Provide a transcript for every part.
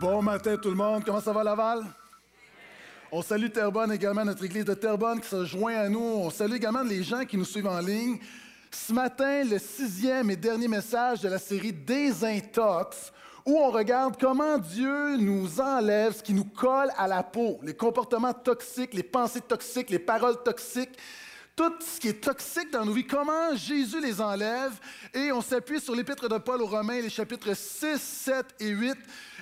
Bon matin tout le monde, comment ça va Laval? On salue Terrebonne également, notre église de Terrebonne qui se joint à nous. On salue également les gens qui nous suivent en ligne. Ce matin, le sixième et dernier message de la série Désintox, où on regarde comment Dieu nous enlève ce qui nous colle à la peau, les comportements toxiques, les pensées toxiques, les paroles toxiques, tout ce qui est toxique dans nos vies, comment Jésus les enlève. Et on s'appuie sur l'épître de Paul aux Romains, les chapitres 6, 7 et 8.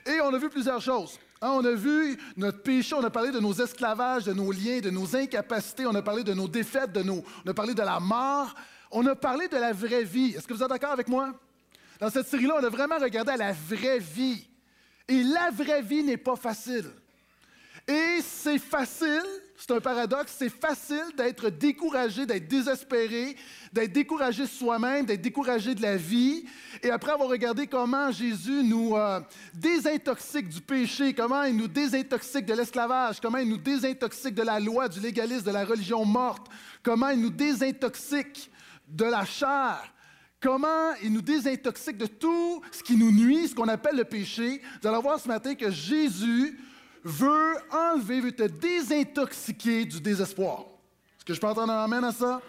Et on a vu plusieurs choses. Hein, on a vu notre péché, on a parlé de nos esclavages, de nos liens, de nos incapacités, on a parlé de nos défaites, de nos, on a parlé de la mort, on a parlé de la vraie vie. Est-ce que vous êtes d'accord avec moi? Dans cette série-là, on a vraiment regardé la vraie vie. Et la vraie vie n'est pas facile. Et c'est facile, c'est un paradoxe, c'est facile d'être découragé, d'être désespéré, d'être découragé soi-même, d'être découragé de la vie. Et après avoir regardé comment Jésus nous euh, désintoxique du péché, comment il nous désintoxique de l'esclavage, comment il nous désintoxique de la loi, du légalisme, de la religion morte, comment il nous désintoxique de la chair, comment il nous désintoxique de tout ce qui nous nuit, ce qu'on appelle le péché. Vous allez voir ce matin que Jésus veut enlever, veut te désintoxiquer du désespoir. Est-ce que je peux entendre un amène à ça?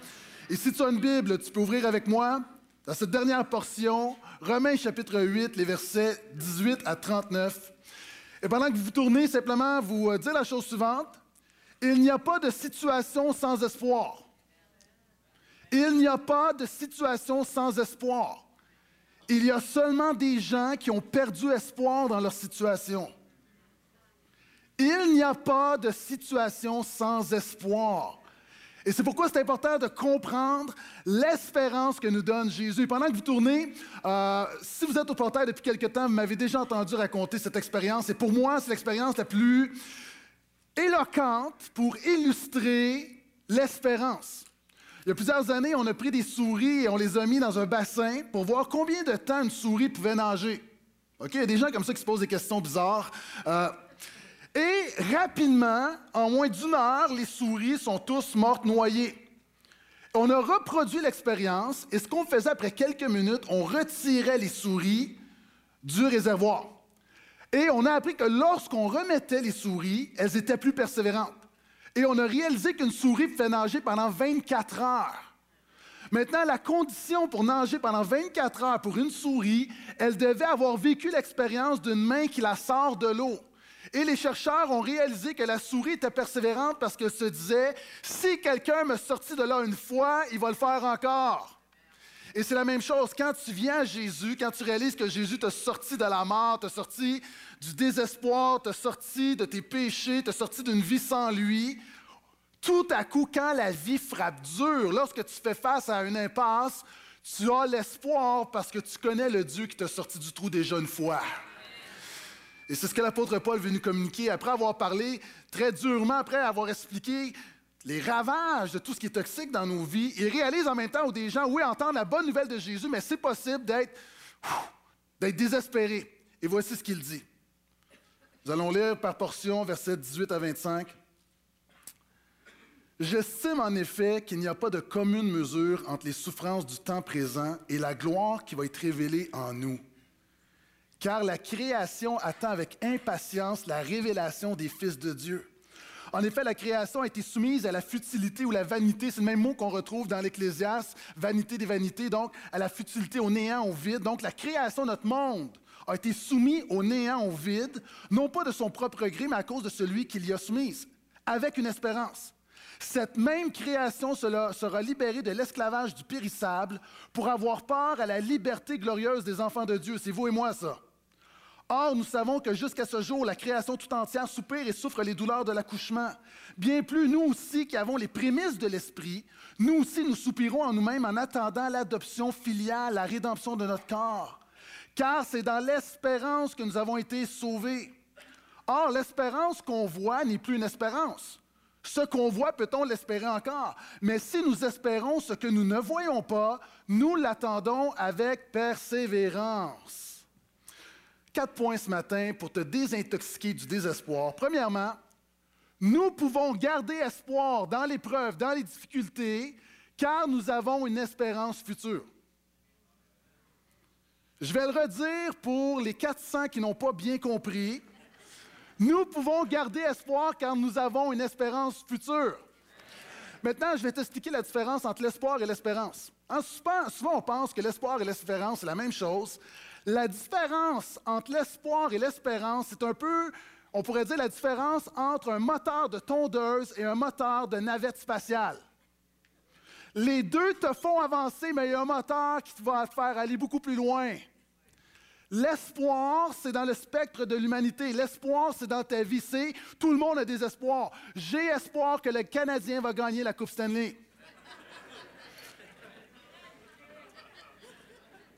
Et si tu as une Bible, tu peux ouvrir avec moi dans cette dernière portion, Romains chapitre 8, les versets 18 à 39. Et pendant que vous tournez, simplement vous euh, dire la chose suivante. Il n'y a pas de situation sans espoir. Il n'y a pas de situation sans espoir. Il y a seulement des gens qui ont perdu espoir dans leur situation. Il n'y a pas de situation sans espoir. Et c'est pourquoi c'est important de comprendre l'espérance que nous donne Jésus. pendant que vous tournez, euh, si vous êtes au portail depuis quelque temps, vous m'avez déjà entendu raconter cette expérience. Et pour moi, c'est l'expérience la plus éloquente pour illustrer l'espérance. Il y a plusieurs années, on a pris des souris et on les a mis dans un bassin pour voir combien de temps une souris pouvait nager. Il y a des gens comme ça qui se posent des questions bizarres. Euh, et rapidement, en moins d'une heure, les souris sont tous mortes noyées. On a reproduit l'expérience et ce qu'on faisait après quelques minutes, on retirait les souris du réservoir. Et on a appris que lorsqu'on remettait les souris, elles étaient plus persévérantes. Et on a réalisé qu'une souris pouvait nager pendant 24 heures. Maintenant, la condition pour nager pendant 24 heures pour une souris, elle devait avoir vécu l'expérience d'une main qui la sort de l'eau. Et les chercheurs ont réalisé que la souris était persévérante parce qu'elle se disait, si quelqu'un me sortit de là une fois, il va le faire encore. Et c'est la même chose quand tu viens à Jésus, quand tu réalises que Jésus t'a sorti de la mort, t'a sorti du désespoir, t'a sorti de tes péchés, t'a sorti d'une vie sans lui. Tout à coup, quand la vie frappe dur, lorsque tu fais face à une impasse, tu as l'espoir parce que tu connais le Dieu qui t'a sorti du trou déjà une fois. Et c'est ce que l'apôtre Paul veut nous communiquer après avoir parlé très durement, après avoir expliqué les ravages de tout ce qui est toxique dans nos vies. Il réalise en même temps où des gens, oui, entendent la bonne nouvelle de Jésus, mais c'est possible d'être, d'être désespéré. Et voici ce qu'il dit. Nous allons lire par portion, versets 18 à 25. J'estime en effet qu'il n'y a pas de commune mesure entre les souffrances du temps présent et la gloire qui va être révélée en nous car la création attend avec impatience la révélation des fils de Dieu. En effet, la création a été soumise à la futilité ou la vanité. C'est le même mot qu'on retrouve dans l'Ecclésiaste, vanité des vanités, donc à la futilité, au néant, au vide. Donc la création de notre monde a été soumise au néant, au vide, non pas de son propre gré, mais à cause de celui qui l'y a soumise, avec une espérance. Cette même création sera libérée de l'esclavage du périssable pour avoir part à la liberté glorieuse des enfants de Dieu. C'est vous et moi ça. Or, nous savons que jusqu'à ce jour, la création tout entière soupire et souffre les douleurs de l'accouchement. Bien plus, nous aussi qui avons les prémices de l'Esprit, nous aussi nous soupirons en nous-mêmes en attendant l'adoption filiale, la rédemption de notre corps. Car c'est dans l'espérance que nous avons été sauvés. Or, l'espérance qu'on voit n'est plus une espérance. Ce qu'on voit, peut-on l'espérer encore? Mais si nous espérons ce que nous ne voyons pas, nous l'attendons avec persévérance quatre points ce matin pour te désintoxiquer du désespoir. Premièrement, nous pouvons garder espoir dans l'épreuve, dans les difficultés, car nous avons une espérance future. Je vais le redire pour les 400 qui n'ont pas bien compris. Nous pouvons garder espoir car nous avons une espérance future. Maintenant, je vais t'expliquer la différence entre l'espoir et l'espérance. Hein, souvent, souvent, on pense que l'espoir et l'espérance, c'est la même chose. La différence entre l'espoir et l'espérance, c'est un peu, on pourrait dire, la différence entre un moteur de tondeuse et un moteur de navette spatiale. Les deux te font avancer, mais il y a un moteur qui va te faire aller beaucoup plus loin. L'espoir, c'est dans le spectre de l'humanité. L'espoir, c'est dans ta vie. C'est tout le monde a des espoirs. J'ai espoir que le Canadien va gagner la Coupe Stanley.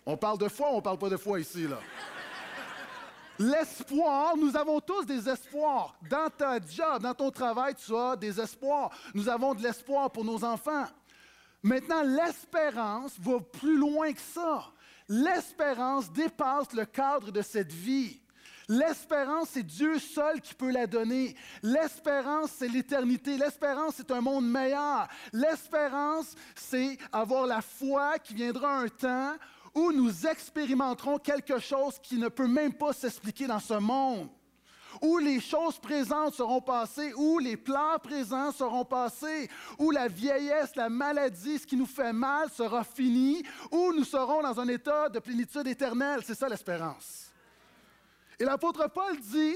On parle de foi ou on parle pas de foi ici, là? L'espoir, nous avons tous des espoirs. Dans ta job, dans ton travail, tu as des espoirs. Nous avons de l'espoir pour nos enfants. Maintenant, l'espérance va plus loin que ça. L'espérance dépasse le cadre de cette vie. L'espérance, c'est Dieu seul qui peut la donner. L'espérance, c'est l'éternité. L'espérance, c'est un monde meilleur. L'espérance, c'est avoir la foi qui viendra un temps où nous expérimenterons quelque chose qui ne peut même pas s'expliquer dans ce monde, où les choses présentes seront passées, où les plans présents seront passés, où la vieillesse, la maladie, ce qui nous fait mal sera fini, où nous serons dans un état de plénitude éternelle. C'est ça l'espérance. Et l'apôtre Paul dit,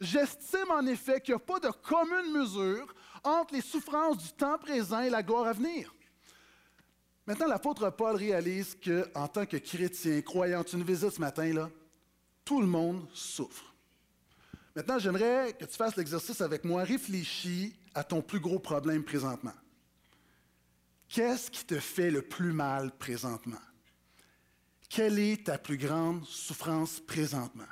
J'estime en effet qu'il n'y a pas de commune mesure entre les souffrances du temps présent et la gloire à venir. Maintenant, l'apôtre Paul réalise qu'en tant que chrétien, croyant, tu nous visites ce matin, là, tout le monde souffre. Maintenant, j'aimerais que tu fasses l'exercice avec moi. Réfléchis à ton plus gros problème présentement. Qu'est-ce qui te fait le plus mal présentement? Quelle est ta plus grande souffrance présentement?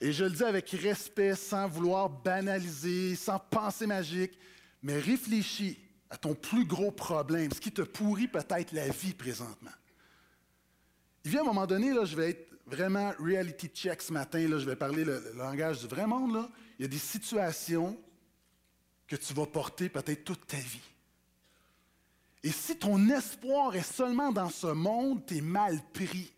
Et je le dis avec respect, sans vouloir banaliser, sans pensée magique, mais réfléchis à ton plus gros problème, ce qui te pourrit peut-être la vie présentement. Il vient un moment donné, là, je vais être vraiment reality check ce matin, là, je vais parler le, langage du vrai monde. Là. Il y a des situations que tu vas porter peut-être toute ta vie. Et si ton espoir est seulement dans ce monde, tu es mal pris.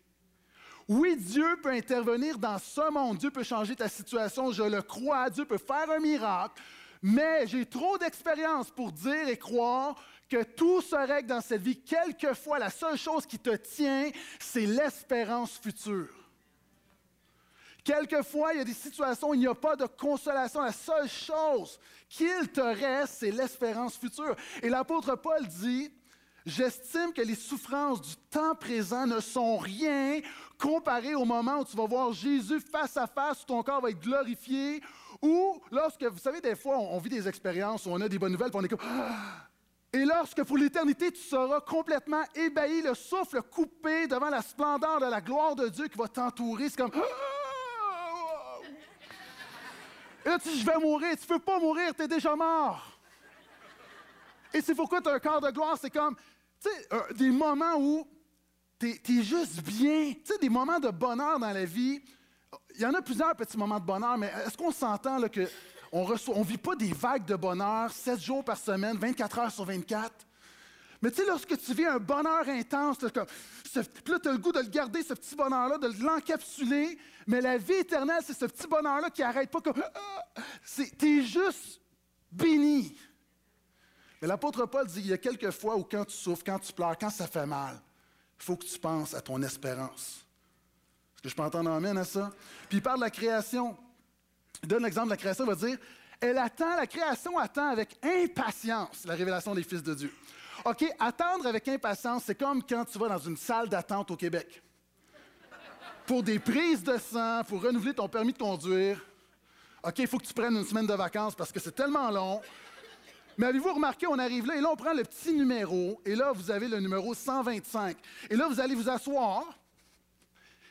Oui, Dieu peut intervenir dans ce monde, Dieu peut changer ta situation, je le crois, Dieu peut faire un miracle, mais j'ai trop d'expérience pour dire et croire que tout se règle dans cette vie. Quelquefois, la seule chose qui te tient, c'est l'espérance future. Quelquefois, il y a des situations où il n'y a pas de consolation. La seule chose qu'il te reste, c'est l'espérance future. Et l'apôtre Paul dit, J'estime que les souffrances du temps présent ne sont rien comparé au moment où tu vas voir Jésus face à face, où ton corps va être glorifié, ou lorsque, vous savez, des fois, on, vit des expériences où on a des bonnes nouvelles, puis on est comme... Ah! Et lorsque pour l'éternité, tu seras complètement ébahi, le souffle coupé devant la splendeur de la gloire de Dieu qui va t'entourer, c'est comme... Ah! Et là, tu dis, je vais mourir. Tu peux pas mourir, tu es déjà mort. Et c'est pourquoi tu as un corps de gloire. C'est comme, tu sais, euh, des moments où tu es, juste bien. Tu sais, des moments de bonheur dans la vie. Il y en a plusieurs petits moments de bonheur, mais est-ce qu'on s'entend que on ne vit pas des vagues de bonheur 7 jours par semaine, 24 heures sur 24? Mais tu sais, lorsque tu vis un bonheur intense, là, comme, là, tu as le goût de le garder, ce petit bonheur-là, de l'encapsuler, mais la vie éternelle, c'est ce petit bonheur-là qui n'arrête pas comme. Ah! Tu es juste béni. Mais l'apôtre Paul dit il y a quelques fois où quand tu souffres, quand tu pleures, quand ça fait mal, il faut que tu penses à ton espérance. Je peux entendre amène à ça? Puis il parle de la création. Il donne l'exemple de la création, il va dire Elle attend, la création attend avec impatience la révélation des fils de Dieu. OK, attendre avec impatience, c'est comme quand tu vas dans une salle d'attente au Québec. Pour des prises de sang, pour renouveler ton permis de conduire. OK, il faut que tu prennes une semaine de vacances parce que c'est tellement long. Mais avez-vous remarqué, on arrive là, et là, on prend le petit numéro, et là, vous avez le numéro 125. Et là, vous allez vous asseoir,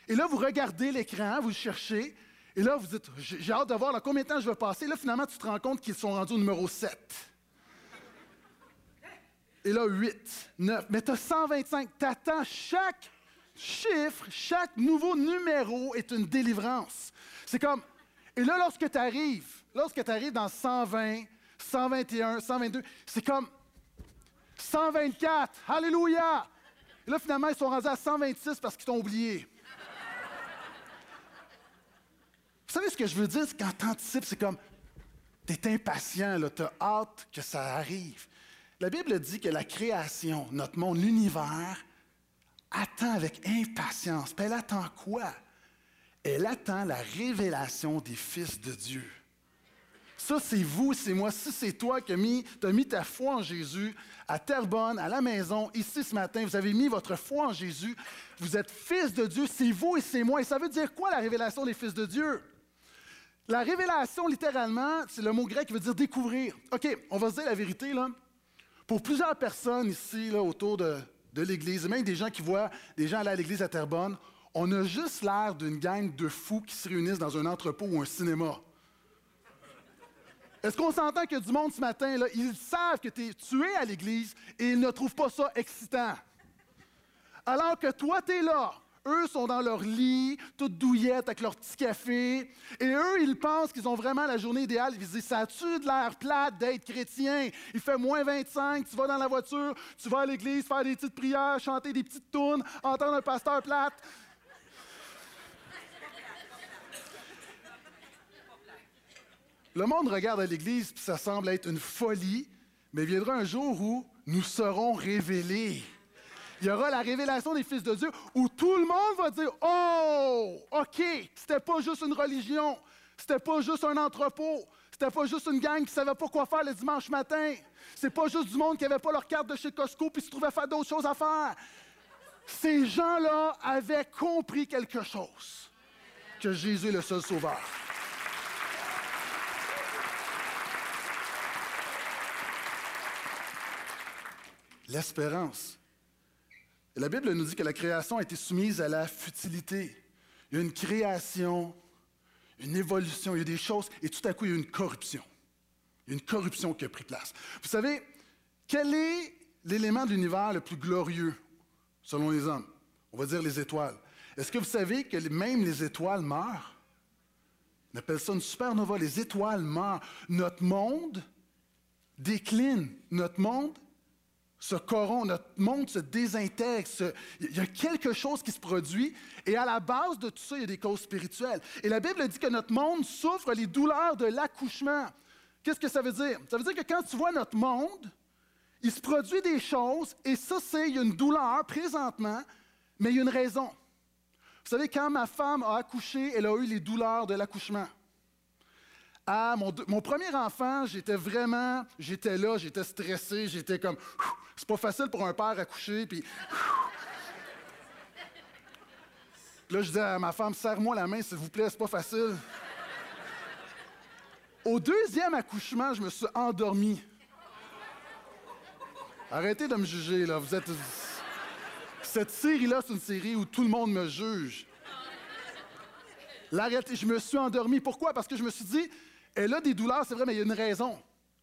et là, vous regardez l'écran, vous cherchez, et là, vous dites, j'ai hâte de voir combien de temps je vais passer. Là, finalement, tu te rends compte qu'ils sont rendus au numéro 7. Et là, 8, 9. Mais tu as 125. Tu attends chaque chiffre, chaque nouveau numéro est une délivrance. C'est comme, et là, lorsque tu arrives, lorsque tu arrives dans 120, 121, 122. C'est comme 124. Alléluia! Et là, finalement, ils sont rendus à 126 parce qu'ils t'ont oublié. Savez ce que je veux dire? C'est quand t'anticipes, c'est comme, t'es impatient, tu as hâte que ça arrive. La Bible dit que la création, notre monde, l'univers, attend avec impatience. Puis elle attend quoi? Elle attend la révélation des fils de Dieu. Ça, c'est vous, c'est moi. Si c'est toi qui as mis, as mis ta foi en Jésus, à Terrebonne, à la maison, ici ce matin, vous avez mis votre foi en Jésus, vous êtes fils de Dieu, c'est vous et c'est moi. Et ça veut dire quoi la révélation des fils de Dieu? La révélation, littéralement, c'est le mot grec qui veut dire découvrir. OK, on va se dire la vérité. Pour plusieurs personnes ici, autour de, l'Église, même des gens qui voient des gens aller à l'Église à Terrebonne, on a juste l'air d'une gang de fous qui se réunissent dans un entrepôt ou un cinéma. Est-ce qu'on s'entend a du monde ce matin, là, ils savent que tu es, tué à l'Église et ils ne trouvent pas ça excitant? Alors que toi, tu es là. Eux sont dans leur lit, toutes douillettes avec leur petit café. Et eux, ils pensent qu'ils ont vraiment la journée idéale. Ils se disent Ça a-tu de l'air plate d'être chrétien? Il fait moins 25, tu vas dans la voiture, tu vas à l'église faire des petites prières, chanter des petites tunes, entendre un pasteur plate. Le monde regarde à l'Église, puis ça semble être une folie, mais viendra un jour où nous serons révélés. Il y aura la révélation des fils de Dieu où tout le monde va dire Oh, OK, c'était pas juste une religion, c'était pas juste un entrepôt, c'était pas juste une gang qui savait pas quoi faire le dimanche matin, c'est pas juste du monde qui avait pas leur carte de chez Costco puis se trouvait faire d'autres choses à faire. Ces gens-là avaient compris quelque chose que Jésus est le seul sauveur. l'espérance. La Bible nous dit que la création a été soumise à la futilité. Il y a une création, une évolution, il y a des choses, et tout à coup, il y a une corruption. Il y a une corruption qui a pris place. Vous savez, quel est l'élément de l'univers le plus glorieux, selon les hommes? On va dire les étoiles. Est-ce que vous savez que même les étoiles meurent? On appelle ça une supernova. Les étoiles meurent. Notre monde décline. Notre monde se corrompt, notre monde se désintègre, il y a quelque chose qui se produit, et à la base de tout ça, il y a des causes spirituelles. Et la Bible dit que notre monde souffre les douleurs de l'accouchement. Qu'est-ce que ça veut dire? Ça veut dire que quand tu vois notre monde, il se produit des choses, et ça, c'est, il y a une douleur présentement, mais il y a une raison. Vous savez, quand ma femme a accouché, elle a eu les douleurs de l'accouchement. Ah, mon, mon, premier enfant, j'étais vraiment, j'étais là, j'étais stressé, j'étais comme, c'est pas facile pour un père à coucher, puis. Là, je disais à ma femme, serre-moi la main, s'il vous plaît, c'est pas facile. Au deuxième accouchement, je me suis endormi. Arrêtez de me juger, là. Vous êtes. Cette série-là, c'est une série où tout le monde me juge. L'arrêter, je me suis endormi. Pourquoi? Parce que je me suis dit, elle a des douleurs, c'est vrai, mais il y a une raison.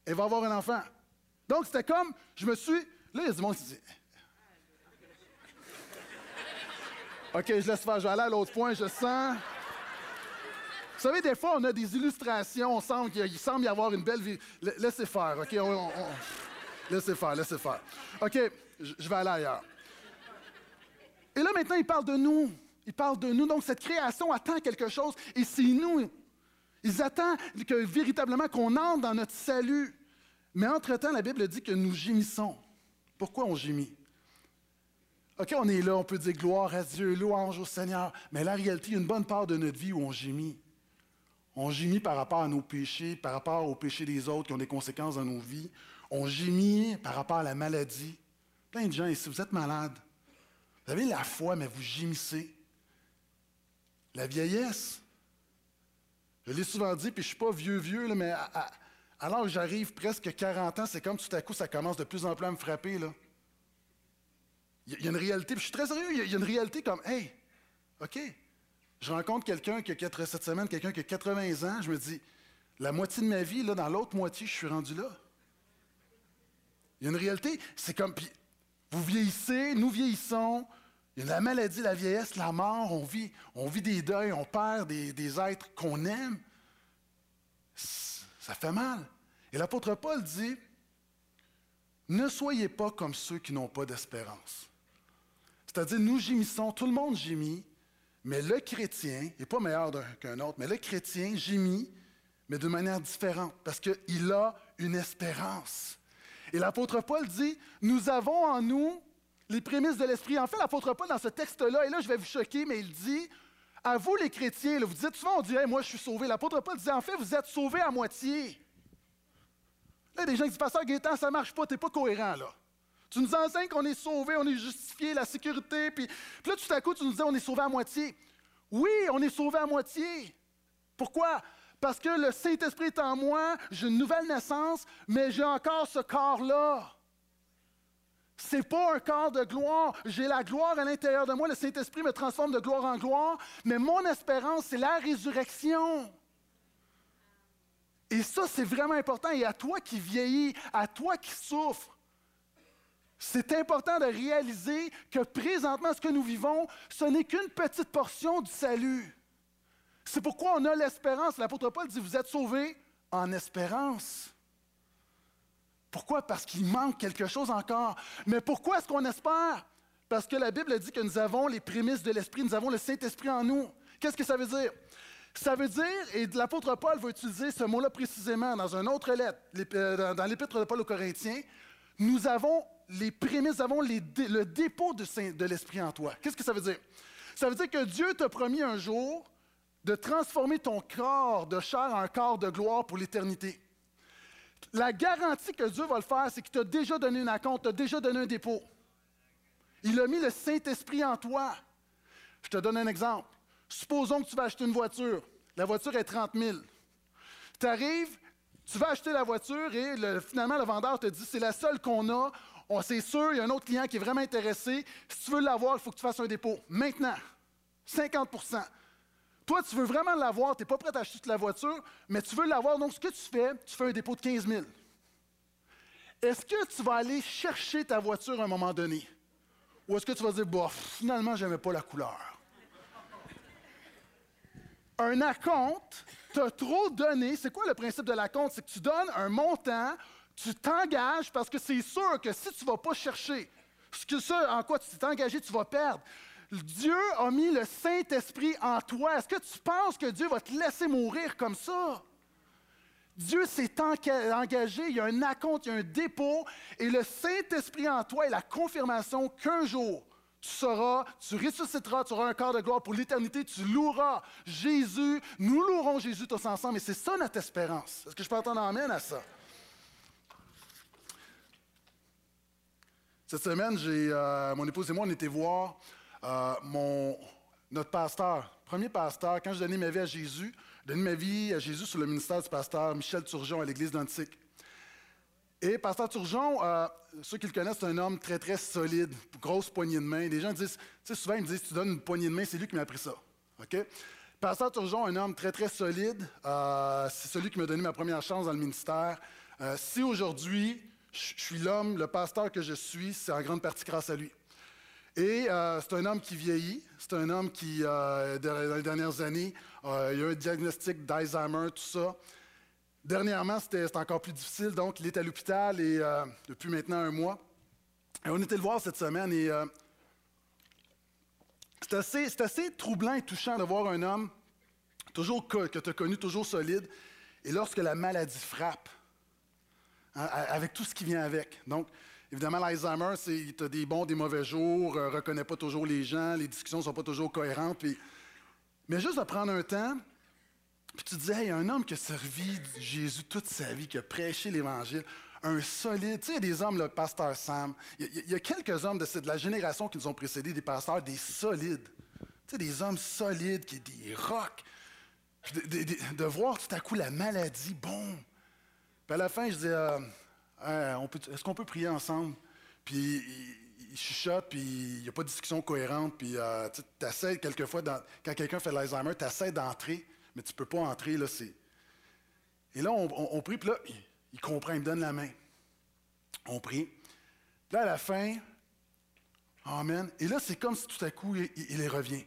Elle va avoir un enfant. Donc, c'était comme, je me suis. Là, il y a du monde qui dit. OK, je laisse faire, je vais aller à l'autre point, je sens. Vous savez, des fois, on a des illustrations, on semble qu'il semble y avoir une belle vie. Laissez faire, OK? Laissez faire, laissez faire. OK, je vais aller ailleurs. Et là, maintenant, il parle de nous. Il parle de nous. Donc, cette création attend quelque chose. Et c'est nous ils attendent véritablement qu'on entre dans notre salut. Mais entre-temps, la Bible dit que nous gémissons. Pourquoi on gémit? OK, on est là, on peut dire gloire à Dieu, louange au Seigneur, mais la réalité, il y a une bonne part de notre vie où on gémit. On gémit par rapport à nos péchés, par rapport aux péchés des autres qui ont des conséquences dans nos vies. On gémit par rapport à la maladie. Plein de gens ici, vous êtes malades. Vous avez la foi, mais vous gémissez. La vieillesse, je l'ai souvent dit, puis je ne suis pas vieux, vieux, mais alors que j'arrive presque 40 ans, c'est comme tout à coup, ça commence de plus en plus à me frapper. Là. Il y a une réalité, puis je suis très sérieux, il y a une réalité comme, hey, OK, je rencontre quelqu'un qui a cette semaine, quelqu'un qui a 80 ans, je me dis, la moitié de ma vie, là, dans l'autre moitié, je suis rendu là. Il y a une réalité, c'est comme, puis vous vieillissez, nous vieillissons, il y a la maladie, la vieillesse, la mort, on vit, on vit des deuils, on perd des, êtres qu'on aime. Ça fait mal. Et l'apôtre Paul dit, ne soyez pas comme ceux qui n'ont pas d'espérance. C'est-à-dire, nous gémissons, tout le monde gémit, Mais le chrétien n'est pas meilleur qu'un autre, mais le chrétien gémit, mais de manière différente, parce qu'il a une espérance. Et l'apôtre Paul dit, nous avons en nous les prémices de l'Esprit. En fait, l'apôtre Paul, dans ce texte-là, et là, je vais vous choquer, mais il dit, à vous les chrétiens, vous dites souvent, on dirait, moi, je suis sauvé. L'apôtre Paul dit, en fait, vous êtes sauvés à moitié. Là, des gens qui disent, Pasteur Gaétan, ça ne marche pas, tu n'es pas cohérent, là. Tu nous enseignes qu'on est sauvé, on est justifié, la sécurité, puis là, tout à coup, tu nous dis, on est sauvé à moitié. Oui, on est sauvé à moitié. Pourquoi? Parce que le Saint-Esprit est en moi, j'ai une nouvelle naissance, mais j'ai encore ce corps-là. Ce n'est pas un corps de gloire. J'ai la gloire à l'intérieur de moi. Le Saint-Esprit me transforme de gloire en gloire. Mais mon espérance, c'est la résurrection. Et ça, c'est vraiment important. Et à toi qui vieillis, à toi qui souffres, c'est important de réaliser que présentement, ce que nous vivons, ce n'est qu'une petite portion du salut. C'est pourquoi on a l'espérance. L'apôtre Paul dit, vous êtes sauvés en espérance. Pourquoi? Parce qu'il manque quelque chose encore. Mais pourquoi est-ce qu'on espère? Parce que la Bible dit que nous avons les prémices de l'Esprit, nous avons le Saint-Esprit en nous. Qu'est-ce que ça veut dire? Ça veut dire, et l'apôtre Paul va utiliser ce mot-là précisément dans une autre lettre, euh, dans l'épître de Paul aux Corinthiens, nous avons les prémices, nous avons le dépôt de, de l'Esprit en toi. Qu'est-ce que ça veut dire? Ça veut dire que Dieu t'a promis un jour de transformer ton corps de chair en corps de gloire pour l'éternité. La garantie que Dieu va le faire, c'est qu'il t'a déjà donné une acompte, t'a déjà donné un dépôt. Il a mis le Saint-Esprit en toi. Je te donne un exemple. Supposons que tu vas acheter une voiture. La voiture est 30 000. Tu arrives, tu vas acheter la voiture et finalement le vendeur te dit c'est la seule qu'on a. On c'est sûr, il y a un autre client qui est vraiment intéressé. Si tu veux l'avoir, il faut que tu fasses un dépôt. Maintenant, 50 toi, tu veux vraiment l'avoir, tu n'es pas prêt à acheter la voiture, mais tu veux l'avoir. Donc, ce que tu fais, tu fais un dépôt de 15 000. Est-ce que tu vas aller chercher ta voiture à un moment donné? Ou est-ce que tu vas dire, bof, finalement, je n'aimais pas la couleur? Un acompte, tu as trop donné. C'est quoi le principe de l'acompte? C'est que tu donnes un montant, tu t'engages parce que c'est sûr que si tu ne vas pas chercher ce que ça en quoi tu t'es engagé, tu vas perdre. Dieu a mis le Saint-Esprit en toi. Est-ce que tu penses que Dieu va te laisser mourir comme ça? Dieu s'est engagé, il y a un acompte, il y a un dépôt, et le Saint-Esprit en toi est la confirmation qu'un jour, tu seras, tu ressusciteras, tu auras un corps de gloire pour l'éternité, tu loueras Jésus, nous louerons Jésus tous ensemble, et c'est ça notre espérance. Est-ce que je peux entendre amène à ça? Cette semaine, euh, mon épouse et moi, on était voir euh, mon, notre pasteur, premier pasteur, quand je donnais ma vie à Jésus, donnais ma vie à Jésus sous le ministère du pasteur Michel Turgeon à l'église d'Antique. Et pasteur Turgeon, euh, ceux qui le connaissent, c'est un homme très, très solide, grosse poignée de main. Les gens disent, tu sais, souvent ils me disent, tu donnes une poignée de main, c'est lui qui m'a appris ça. OK? Pasteur Turgeon, un homme très, très solide, euh, c'est celui qui m'a donné ma première chance dans le ministère. si aujourd'hui, je suis l'homme, le pasteur que je suis, c'est en grande partie grâce à lui. Et euh, c'est un homme qui vieillit. C'est un homme qui, euh, dans les dernières années, euh, il a eu un diagnostic d'Alzheimer, tout ça. Dernièrement, c'était encore plus difficile, donc il est à l'hôpital et depuis maintenant un mois. Et on était le voir cette semaine et c'est assez, troublant et touchant de voir un homme toujours que, tu as connu, toujours solide, et lorsque la maladie frappe, hein, avec tout ce qui vient avec. Donc, Évidemment, l'Alzheimer, c'est as des bons, des mauvais jours, euh, reconnaît pas toujours les gens, les discussions sont pas toujours cohérentes. Mais juste de prendre un temps, puis tu te dis, il y a un homme qui a servi Jésus toute sa vie, qui a prêché l'Évangile, un solide. Tu sais, il y a des hommes, le pasteur Sam, il y, a, quelques hommes de, de, la génération qui nous ont précédés, des pasteurs, des solides. Tu sais, des hommes solides, qui, des rocs. De, voir tout à coup la maladie, bon. Puis à la fin, je dis, euh, est-ce qu'on peut prier ensemble? Puis il, chuchote, puis il n'y a pas de discussion cohérente, puis euh, tu essaies quelquefois, quand quelqu'un fait l'Alzheimer, tu essaies d'entrer, mais tu ne peux pas entrer. Là, Et là, on, prie, puis là, il, comprend, il me donne la main. On prie. Là, à la fin, Amen. Et là, c'est comme si tout à coup, il, il revient.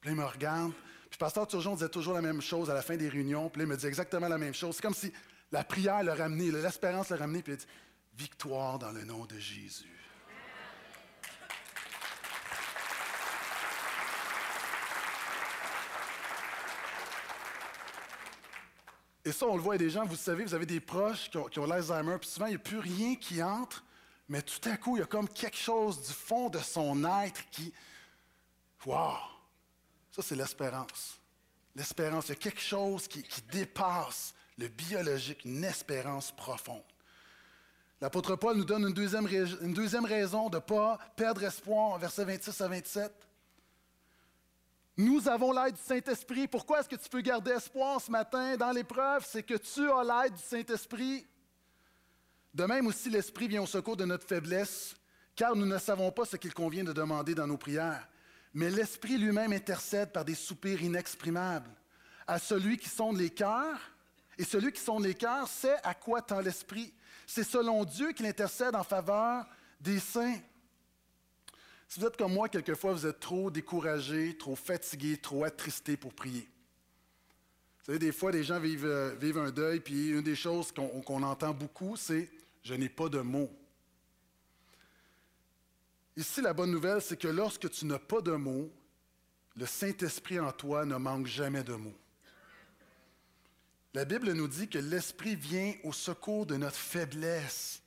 Puis là, il me regarde. Puis Pasteur Turgeon disait toujours la même chose à la fin des réunions. Puis là, il me dit exactement la même chose. C'est comme si la prière l'a ramené, l'espérance l'a ramené, puis il a dit Victoire dans le nom de Jésus. Et ça, on le voit, il des gens, vous savez, vous avez des proches qui ont, ont l'Alzheimer, puis souvent, il n'y a plus rien qui entre, mais tout à coup, il y a comme quelque chose du fond de son être qui. Waouh! Ça, c'est l'espérance. L'espérance, il y a quelque chose qui dépasse le biologique, une espérance profonde. L'apôtre Paul nous donne une deuxième, raison de ne pas perdre espoir, versets 26 à 27. Nous avons l'aide du Saint-Esprit. Pourquoi est-ce que tu peux garder espoir ce matin dans l'épreuve? C'est que tu as l'aide du Saint-Esprit. De même aussi, l'Esprit vient au secours de notre faiblesse, car nous ne savons pas ce qu'il convient de demander dans nos prières. Mais l'Esprit lui-même intercède par des soupirs inexprimables à celui qui sonde les cœurs. Et celui qui sonde les cœurs sait à quoi tend l'Esprit c'est selon Dieu qu'il intercède en faveur des saints. Si vous êtes comme moi, quelquefois, vous êtes trop découragé, trop fatigué, trop attristé pour prier. Vous savez, des fois, les gens vivent, euh, un deuil, puis une des choses qu'on entend beaucoup, c'est Je n'ai pas de mots. Ici, la bonne nouvelle, c'est que lorsque tu n'as pas de mots, le Saint-Esprit en toi ne manque jamais de mots. La Bible nous dit que l'Esprit vient au secours de notre faiblesse.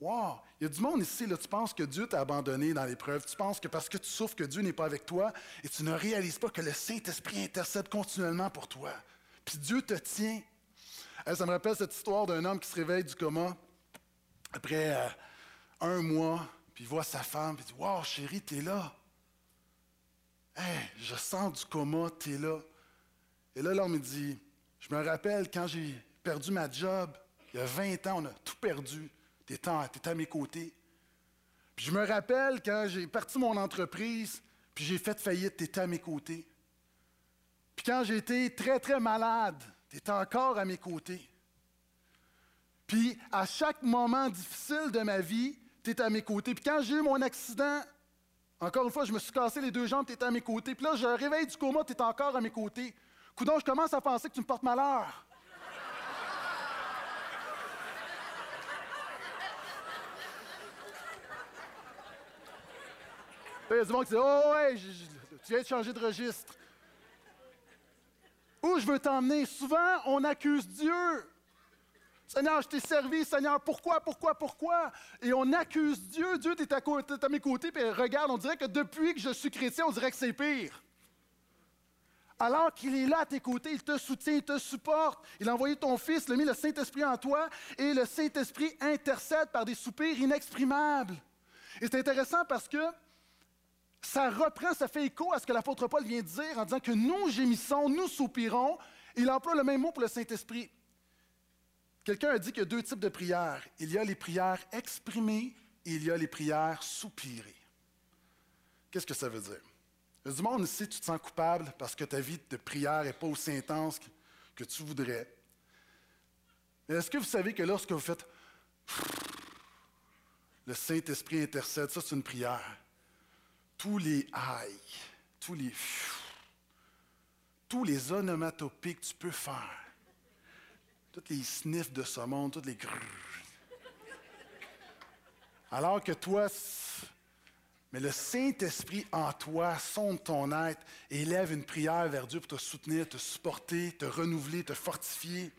Wow! Il y a du monde ici, tu penses que Dieu t'a abandonné dans l'épreuve. Tu penses que parce que tu souffres, que Dieu n'est pas avec toi et tu ne réalises pas que le Saint-Esprit intercède continuellement pour toi. Puis Dieu te tient. ça me rappelle cette histoire d'un homme qui se réveille du coma après euh, un mois, puis voit sa femme, puis dit Wow, chérie, t'es là. Hey, je sens du coma, t'es là. Et là, l'homme me dit je me rappelle quand j'ai perdu ma job, il y a 20 ans, on a tout perdu. Tu étais, à mes côtés. Puis je me rappelle quand j'ai parti mon entreprise, puis j'ai fait faillite, tu étais à mes côtés. Puis quand j'ai été très, très malade, tu étais encore à mes côtés. Puis à chaque moment difficile de ma vie, tu étais à mes côtés. Puis quand j'ai eu mon accident, encore une fois, je me suis cassé les deux jambes, tu étais à mes côtés. Puis là, je réveille du coma, tu étais encore à mes côtés. Coudon, je commence à penser que tu me portes malheur. Il y a du monde qui dit Oh, ouais, tu viens de changer de registre. Où je veux t'emmener? Souvent, on accuse Dieu. Seigneur, je t'ai servi, Seigneur, pourquoi, pourquoi, pourquoi? Et on accuse Dieu. Dieu, tu es, à mes côtés, puis regarde, on dirait que depuis que je suis chrétien, on dirait que c'est pire. Alors qu'il est là à tes côtés, il te soutient, il te supporte. Il a envoyé ton Fils, il a mis le Saint-Esprit en toi, et le Saint-Esprit intercède par des soupirs inexprimables. Et c'est intéressant parce que ça reprend, ça fait écho à ce que l'apôtre Paul vient de dire en disant que nous gémissons, nous soupirons. Il emploie le même mot pour le Saint-Esprit. Quelqu'un a dit qu'il y a deux types de prières. Il y a les prières exprimées et il y a les prières soupirées. Qu'est-ce que ça veut dire? Du monde ici, tu te sens coupable parce que ta vie de prière n'est pas aussi intense que, tu voudrais. Est-ce que vous savez que lorsque vous faites le Saint-Esprit intercède, ça c'est une prière. Tous les aïe, tous les tous les onomatopées que tu peux faire, tous les sniffs de ce monde, tous les Alors que toi, mais le Saint-Esprit en toi sonde ton être et élève une prière vers Dieu pour te soutenir, te supporter, te renouveler, te fortifier.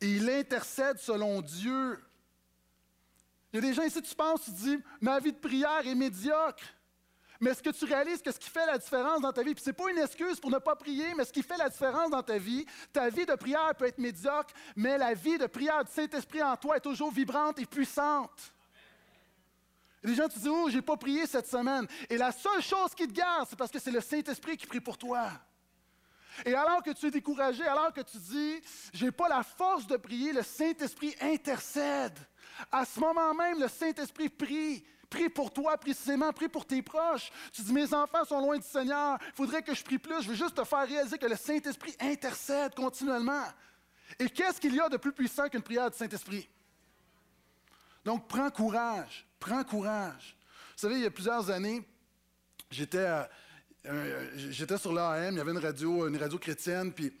Et il intercède selon Dieu. Il y a des gens ici, tu penses, tu dis, ma vie de prière est médiocre. Mais est-ce que tu réalises que ce qui fait la différence dans ta vie, puis ce n'est pas une excuse pour ne pas prier, mais ce qui fait la différence dans ta vie, ta vie de prière peut être médiocre, mais la vie de prière du Saint-Esprit en toi est toujours vibrante et puissante. Les gens te disent, oh, j'ai pas prié cette semaine. Et la seule chose qui te garde, c'est parce que c'est le Saint-Esprit qui prie pour toi. Et alors que tu es découragé, alors que tu dis, j'ai pas la force de prier, le Saint-Esprit intercède. À ce moment même, le Saint-Esprit prie. Prie pour toi précisément, prie pour tes proches. Tu dis, mes enfants sont loin du Seigneur, il faudrait que je prie plus. Je veux juste te faire réaliser que le Saint-Esprit intercède continuellement. Et qu'est-ce qu'il y a de plus puissant qu'une prière du Saint-Esprit? Donc, prends courage. Prends courage. Vous savez, il y a plusieurs années, j'étais, sur l'AM, il y avait une radio, chrétienne, puis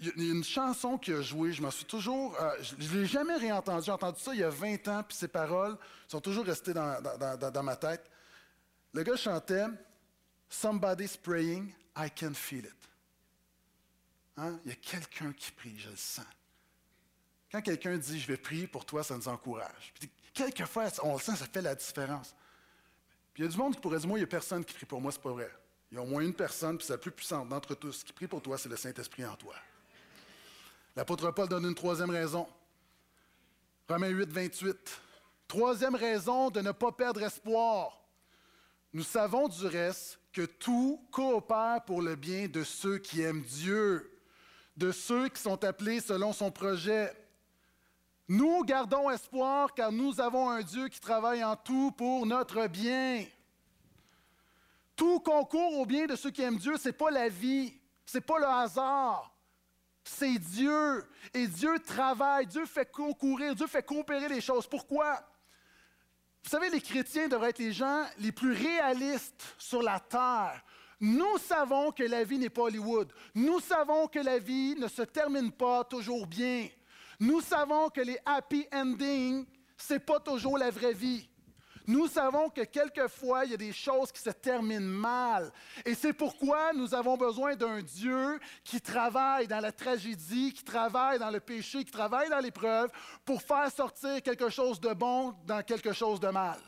il y a une chanson qui a joué, je m'en suis toujours. Euh, je ne l'ai jamais réentendu. J'ai entendu ça il y a 20 ans, puis ces paroles sont toujours restées dans, ma tête. Le gars chantait Somebody's praying, I can feel it. Hein? Il y a quelqu'un qui prie, je le sens. Quand quelqu'un dit je vais prier pour toi, ça nous encourage. Quelquefois, on le sent, ça fait la différence. Puis il y a du monde qui pourrait dire moi, il n'y a personne qui prie pour moi, c'est pas vrai. Il y a au moins une personne, puis c'est la plus puissante d'entre tous, qui prie pour toi, c'est le Saint-Esprit en toi. L'apôtre Paul donne une troisième raison. Romains 8, 28. Troisième raison de ne pas perdre espoir. Nous savons du reste que tout coopère pour le bien de ceux qui aiment Dieu, de ceux qui sont appelés selon son projet. Nous gardons espoir car nous avons un Dieu qui travaille en tout pour notre bien. Tout concourt au bien de ceux qui aiment Dieu, ce n'est pas la vie, ce n'est pas le hasard, c'est Dieu. Et Dieu travaille, Dieu fait concourir, Dieu fait coopérer les choses. Pourquoi? Vous savez, les chrétiens devraient être les gens les plus réalistes sur la terre. Nous savons que la vie n'est pas Hollywood. Nous savons que la vie ne se termine pas toujours bien. Nous savons que les happy endings, ce n'est pas toujours la vraie vie. Nous savons que quelquefois, il y a des choses qui se terminent mal. Et c'est pourquoi nous avons besoin d'un Dieu qui travaille dans la tragédie, qui travaille dans le péché, qui travaille dans l'épreuve pour faire sortir quelque chose de bon dans quelque chose de mal.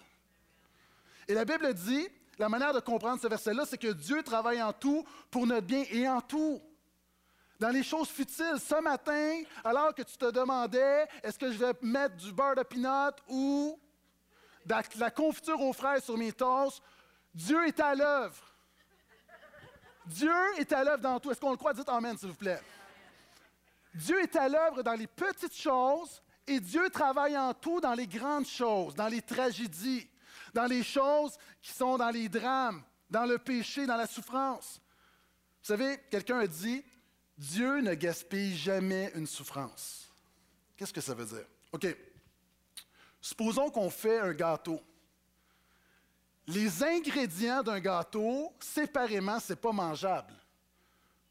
Et la Bible dit, la manière de comprendre ce verset-là, c'est que Dieu travaille en tout pour notre bien et en tout. Dans les choses futiles, ce matin, alors que tu te demandais, est-ce que je vais mettre du beurre de pinot ou la confiture aux fraises sur mes tosses, Dieu est à l'œuvre. Dieu est à l'œuvre dans tout. Est-ce qu'on le croit? Dites Amen, s'il vous plaît. Dieu est à l'œuvre dans les petites choses et Dieu travaille en tout dans les grandes choses, dans les tragédies, dans les choses qui sont dans les drames, dans le péché, dans la souffrance. Vous savez, quelqu'un a dit, Dieu ne gaspille jamais une souffrance. Qu'est-ce que ça veut dire? OK. Supposons qu'on fait un gâteau. Les ingrédients d'un gâteau, séparément, ce n'est pas mangeable.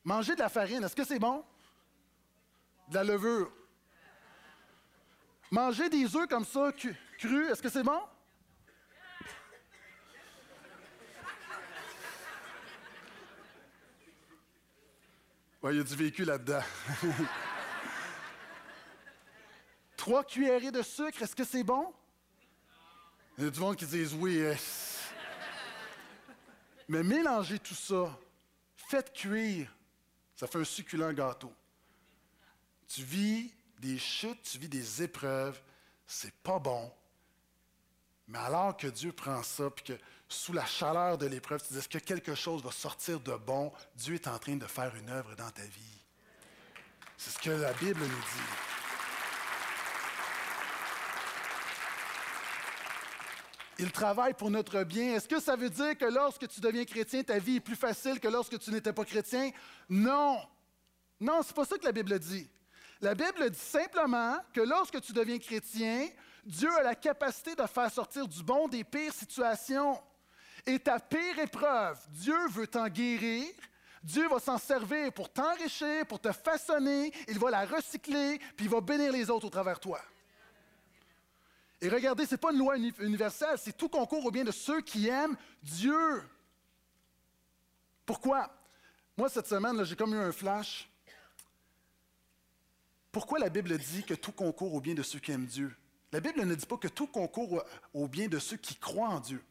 Manger de la farine, est-ce que c'est bon? De la levure. Manger des œufs comme ça, crus, est-ce que c'est bon? Oui, il y a du véhicule là-dedans. Trois cuillerées de sucre, est-ce que c'est bon? Il y a du monde qui disent oui. Hein. Mais mélangez tout ça, faites cuire, ça fait un succulent gâteau. Tu vis des chutes, tu vis des épreuves, c'est pas bon. Mais alors que Dieu prend ça, puis que sous la chaleur de l'épreuve, tu dis est-ce que quelque chose va sortir de bon, Dieu est en train de faire une œuvre dans ta vie. C'est ce que la Bible nous dit. Il travaille pour notre bien. Est-ce que ça veut dire que lorsque tu deviens chrétien, ta vie est plus facile que lorsque tu n'étais pas chrétien? Non. Non, c'est pas ça que la Bible dit. La Bible dit simplement que lorsque tu deviens chrétien, Dieu a la capacité de faire sortir du bon des pires situations. Et ta pire épreuve, Dieu veut t'en guérir. Dieu va s'en servir pour t'enrichir, pour te façonner. Il va la recycler, puis il va bénir les autres au travers de toi. Et regardez, ce n'est pas une loi universelle, c'est tout concours au bien de ceux qui aiment Dieu. Pourquoi? Moi, cette semaine, j'ai comme eu un flash. Pourquoi la Bible dit que tout concourt au bien de ceux qui aiment Dieu? La Bible ne dit pas que tout concourt au bien de ceux qui croient en Dieu.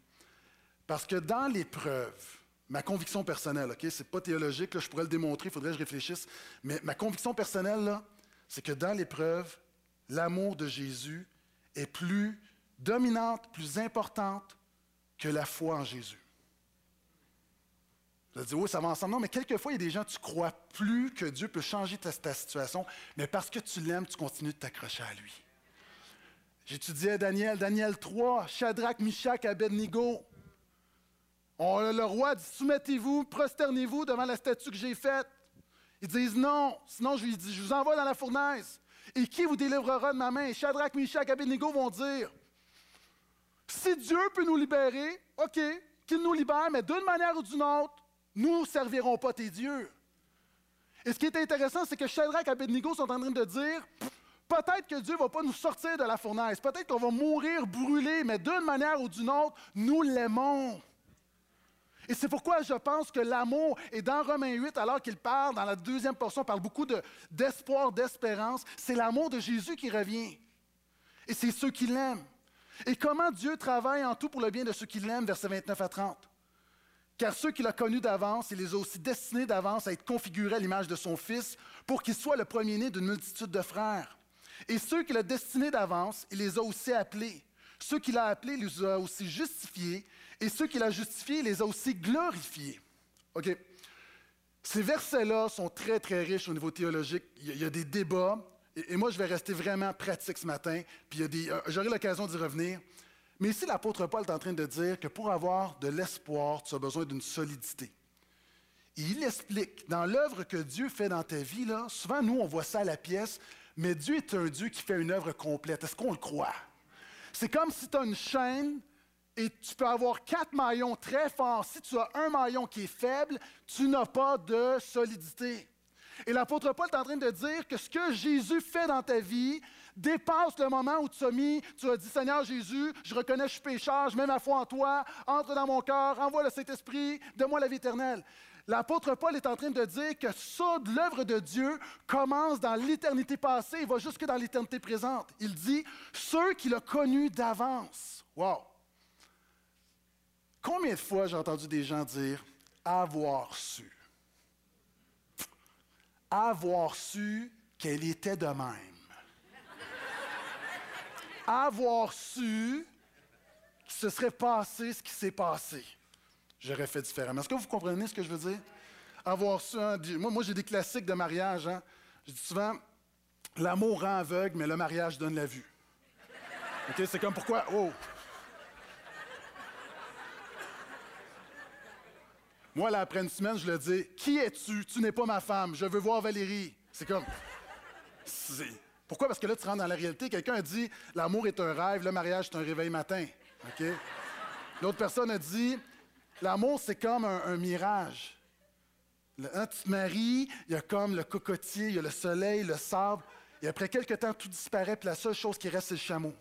Parce que dans l'épreuve, ma conviction personnelle, OK, c'est pas théologique, je pourrais le démontrer, il faudrait que je réfléchisse, mais ma conviction personnelle, c'est que dans l'épreuve, l'amour de Jésus est plus dominante, plus importante que la foi en Jésus. Allez dire, oui, ça va ensemble. Non, mais quelquefois, il y a des gens, tu crois plus que Dieu peut changer ta, situation, mais parce que tu l'aimes, tu continues de t'accrocher à lui. J'étudiais Daniel, Daniel 3, Shadrach, Mishach, Abednego. Le roi dit Soumettez-vous, prosternez-vous devant la statue que j'ai faite. Ils disent non, sinon je lui dis Je vous envoie dans la fournaise. Et qui vous délivrera de ma main? Shadrach, Meshach, Abednego vont dire, si Dieu peut nous libérer, OK, qu'il nous libère, mais d'une manière ou d'une autre, nous ne servirons pas tes dieux. Et ce qui est intéressant, c'est que Shadrach et Abednego sont en train de dire, peut-être que Dieu ne va pas nous sortir de la fournaise, peut-être qu'on va mourir brûlés, mais d'une manière ou d'une autre, nous l'aimons. Et c'est pourquoi je pense que l'amour, et dans Romains 8, alors qu'il parle, dans la deuxième portion, parle beaucoup d'espoir, d'espérance, c'est l'amour de Jésus qui revient. Et c'est ceux qui l'aiment. Et comment Dieu travaille en tout pour le bien de ceux qui l'aiment, versets 29 à 30. Car ceux qu'il a connus d'avance, il les a aussi destinés d'avance à être configurés à l'image de son Fils, pour qu'il soit le premier-né d'une multitude de frères. Et ceux qu'il a destinés d'avance, il les a aussi appelés. Ceux qu'il a appelés, il les a aussi justifiés. Et ceux qu'il a justifiés, les a aussi glorifiés. OK? Ces versets-là sont très, très riches au niveau théologique. Il y a, des débats. Et, moi, je vais rester vraiment pratique ce matin. Puis euh, j'aurai l'occasion d'y revenir. Mais ici, l'apôtre Paul est en train de dire que pour avoir de l'espoir, tu as besoin d'une solidité. Et il explique, dans l'œuvre que Dieu fait dans ta vie, là, souvent, nous, on voit ça à la pièce, mais Dieu est un Dieu qui fait une œuvre complète. Est-ce qu'on le croit? C'est comme si tu as une chaîne et tu peux avoir quatre maillons très forts. Si tu as un maillon qui est faible, tu n'as pas de solidité. Et l'apôtre Paul est en train de dire que ce que Jésus fait dans ta vie dépasse le moment où tu as mis, tu as dit Seigneur Jésus, je reconnais que je suis pécheur, je mets ma foi en toi, entre dans mon cœur, envoie le Saint-Esprit, donne-moi la vie éternelle. L'apôtre Paul est en train de dire que ça, l'œuvre de Dieu, commence dans l'éternité passée et va jusque dans l'éternité présente. Il dit ceux qu'il a connus d'avance. Wow! Combien de fois j'ai entendu des gens dire avoir su? Avoir su qu'elle était de même. avoir su qu'il se serait passé ce qui s'est passé j'aurais fait différemment. Est-ce que vous comprenez ce que je veux dire? Avoir su, hein, moi, moi j'ai des classiques de mariage. Hein. Je dis souvent, l'amour rend aveugle, mais le mariage donne la vue. OK? C'est comme pourquoi. Oh! Moi, là, après une semaine, je le dis Qui es-tu? Tu n'es pas ma femme. Je veux voir Valérie. C'est comme. Pourquoi? Parce que là, tu rentres dans la réalité. Quelqu'un a dit L'amour est un rêve, le mariage, c'est un réveil matin. L'autre personne a dit L'amour, c'est comme un, mirage. Hein, tu te maries, il y a comme le cocotier, il y a le soleil, le sable, et après quelques temps, tout disparaît, puis la seule chose qui reste, c'est le chameau.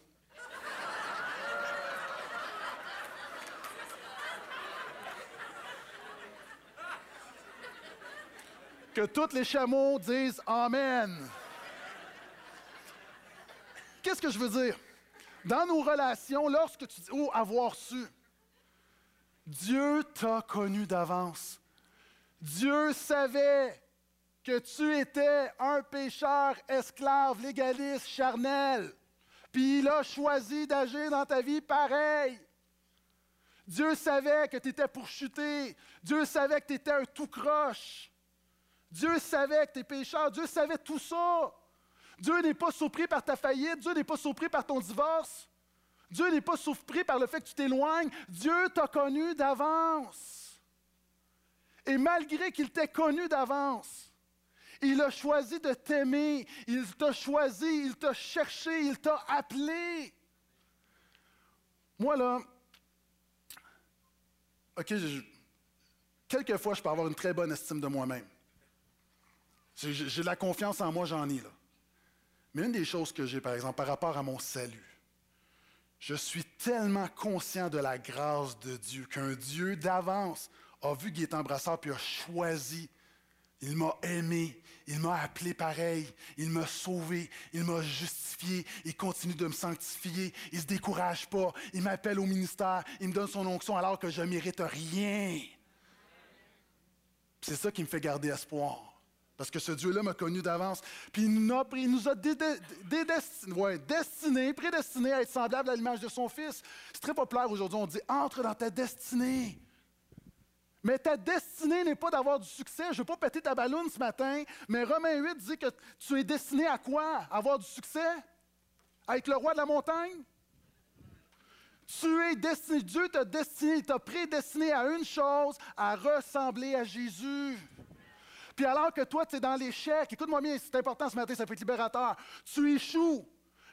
Que tous les chameaux disent Amen. Qu'est-ce que je veux dire? Dans nos relations, lorsque tu dis Oh, avoir su, Dieu t'a connu d'avance. Dieu savait que tu étais un pécheur, esclave, légaliste, charnel. Puis il a choisi d'agir dans ta vie pareil. Dieu savait que tu étais pour chuter. Dieu savait que tu étais un tout croche. Dieu savait que tu es pécheur. Dieu savait tout ça. Dieu n'est pas surpris par ta faillite. Dieu n'est pas surpris par ton divorce. Dieu n'est pas surpris par le fait que tu t'éloignes. Dieu t'a connu d'avance. Et malgré qu'il t'ait connu d'avance, il a choisi de t'aimer, il t'a choisi, il t'a cherché, il t'a appelé. Moi, là, OK, quelquefois, je peux avoir une très bonne estime de moi-même. J'ai de la confiance en moi, j'en ai, là. Mais une des choses que j'ai, par exemple, par rapport à mon salut, je suis tellement conscient de la grâce de Dieu qu'un Dieu d'avance a vu Gaétan Brassard puis a choisi. Il m'a aimé, il m'a appelé pareil, il m'a sauvé, il m'a justifié, il continue de me sanctifier, il ne se décourage pas, il m'appelle au ministère, il me donne son onction alors que je ne mérite rien. C'est ça qui me fait garder espoir. Parce que ce Dieu-là m'a connu d'avance. Puis il nous a, il prédestinés à être semblables à l'image de son Fils. C'est très populaire aujourd'hui. On dit entre dans ta destinée. Mais ta destinée n'est pas d'avoir du succès. Je ne veux pas péter ta ballonne ce matin, mais Romains 8 dit que tu es destiné à quoi? avoir du succès? À être le roi de la montagne? Tu es destiné, Dieu t'a destiné, t'a prédestiné à une chose, à ressembler à Jésus. Puis alors que toi, tu es dans l'échec, écoute-moi bien, c'est important ce matin, ça peut être libérateur. Tu échoues.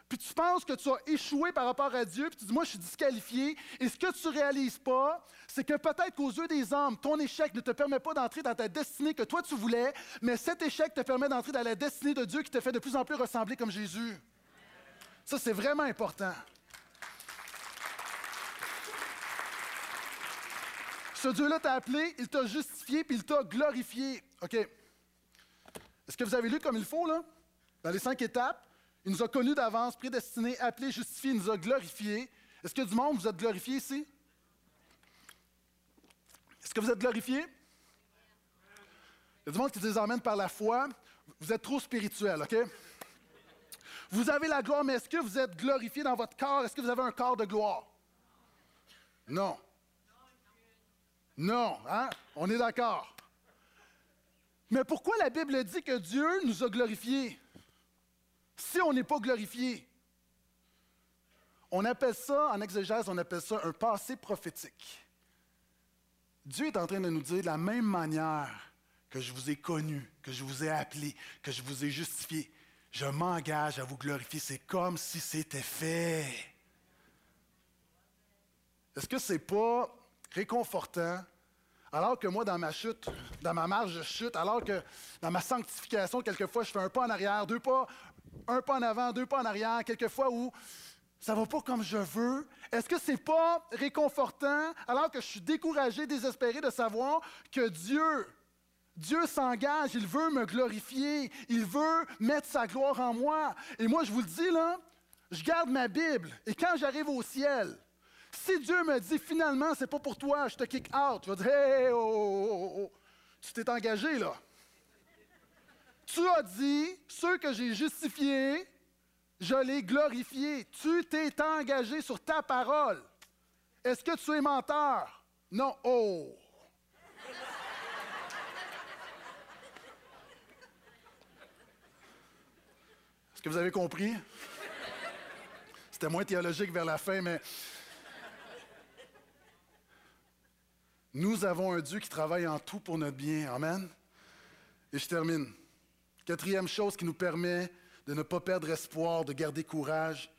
Puis tu penses que tu as échoué par rapport à Dieu, puis tu dis, moi, je suis disqualifié. Et ce que tu ne réalises pas, c'est que peut-être qu'aux yeux des hommes, ton échec ne te permet pas d'entrer dans ta destinée que toi tu voulais, mais cet échec te permet d'entrer dans la destinée de Dieu qui te fait de plus en plus ressembler comme Jésus. Ça, c'est vraiment important. Ce Dieu-là t'a appelé, il t'a justifié, puis il t'a glorifié. OK. Est-ce que vous avez lu comme il faut, là? Dans les cinq étapes, il nous a connus d'avance, prédestinés, appelés, justifiés, il nous a glorifiés. Est-ce que du monde, vous êtes glorifié ici? Est-ce que vous êtes glorifié? Il y a du monde qui les emmène par la foi. Vous êtes trop spirituel, OK? Vous avez la gloire, mais est-ce que vous êtes glorifié dans votre corps? Est-ce que vous avez un corps de gloire? Non. Non, hein? On est d'accord. Mais pourquoi la Bible dit que Dieu nous a glorifiés? Si on n'est pas glorifié? On appelle ça, en exégèse, on appelle ça un passé prophétique. Dieu est en train de nous dire de la même manière que je vous ai connu, que je vous ai appelé, que je vous ai justifié, je m'engage à vous glorifier. C'est comme si c'était fait. Est-ce que ce n'est pas réconfortant alors que moi, dans ma chute, dans ma marge de chute, alors que dans ma sanctification, quelquefois, je fais un pas en arrière, deux pas, un pas en avant, deux pas en arrière, quelquefois où ça va pas comme je veux. Est-ce que ce n'est pas réconfortant? Alors que je suis découragé, désespéré de savoir que Dieu, Dieu s'engage, il veut me glorifier, il veut mettre sa gloire en moi. Et moi, je vous le dis, là, je garde ma Bible. Et quand j'arrive au ciel, si Dieu me dit finalement, c'est pas pour toi, je te kick out, je vais dire Hey, oh, oh, oh, oh, tu t'es engagé là. Tu as dit, ceux que j'ai justifiés, je les glorifiés. Tu t'es engagé sur ta parole. Est-ce que tu es menteur? Non. Oh! Est-ce que vous avez compris? C'était moins théologique vers la fin, mais Nous avons un Dieu qui travaille en tout pour notre bien. Amen. Et je termine. Quatrième chose qui nous permet de ne pas perdre espoir, de garder courage.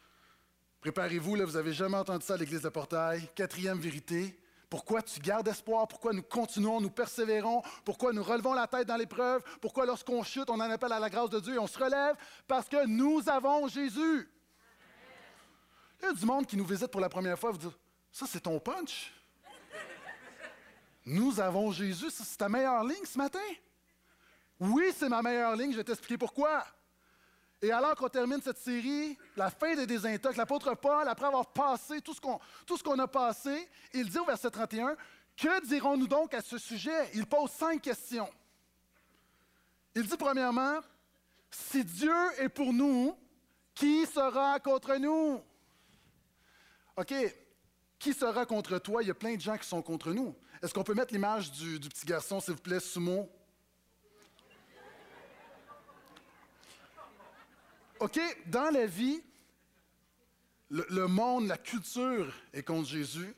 Préparez-vous, là, vous n'avez jamais entendu ça à l'Église de Portail. Quatrième vérité. Pourquoi tu gardes espoir? Pourquoi nous continuons, nous persévérons? Pourquoi nous relevons la tête dans l'épreuve? Pourquoi lorsqu'on chute, on en appelle à la grâce de Dieu et on se relève? Parce que nous avons Jésus. Il y a du monde qui nous visite pour la première fois, vous dit Ça, c'est ton punch? Nous avons Jésus. C'est ta meilleure ligne ce matin? Oui, c'est ma meilleure ligne. Je vais t'expliquer pourquoi. Et alors qu'on termine cette série, la fin des désintox, l'apôtre Paul, après avoir passé tout ce qu'on a passé, il dit au verset 31, Que dirons-nous donc à ce sujet? Il pose cinq questions. Il dit premièrement, si Dieu est pour nous, qui sera contre nous? OK, qui sera contre toi? Il y a plein de gens qui sont contre nous. Est-ce qu'on peut mettre l'image du, petit garçon, s'il vous plaît, Sumo? OK, dans la vie, le, monde, la culture est contre Jésus.